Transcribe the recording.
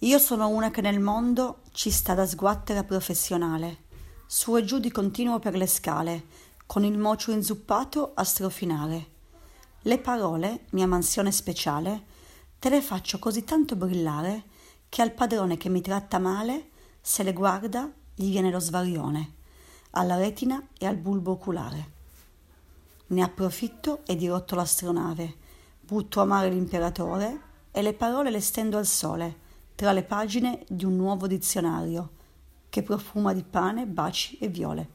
Io sono una che nel mondo ci sta da sguattera professionale, su e giù di continuo per le scale, con il mocio inzuppato a strofinare. Le parole, mia mansione speciale, te le faccio così tanto brillare che al padrone che mi tratta male, se le guarda, gli viene lo svarione, alla retina e al bulbo oculare. Ne approfitto e dirotto l'astronave, butto a mare l'imperatore e le parole le stendo al sole, tra le pagine di un nuovo dizionario che profuma di pane, baci e viole.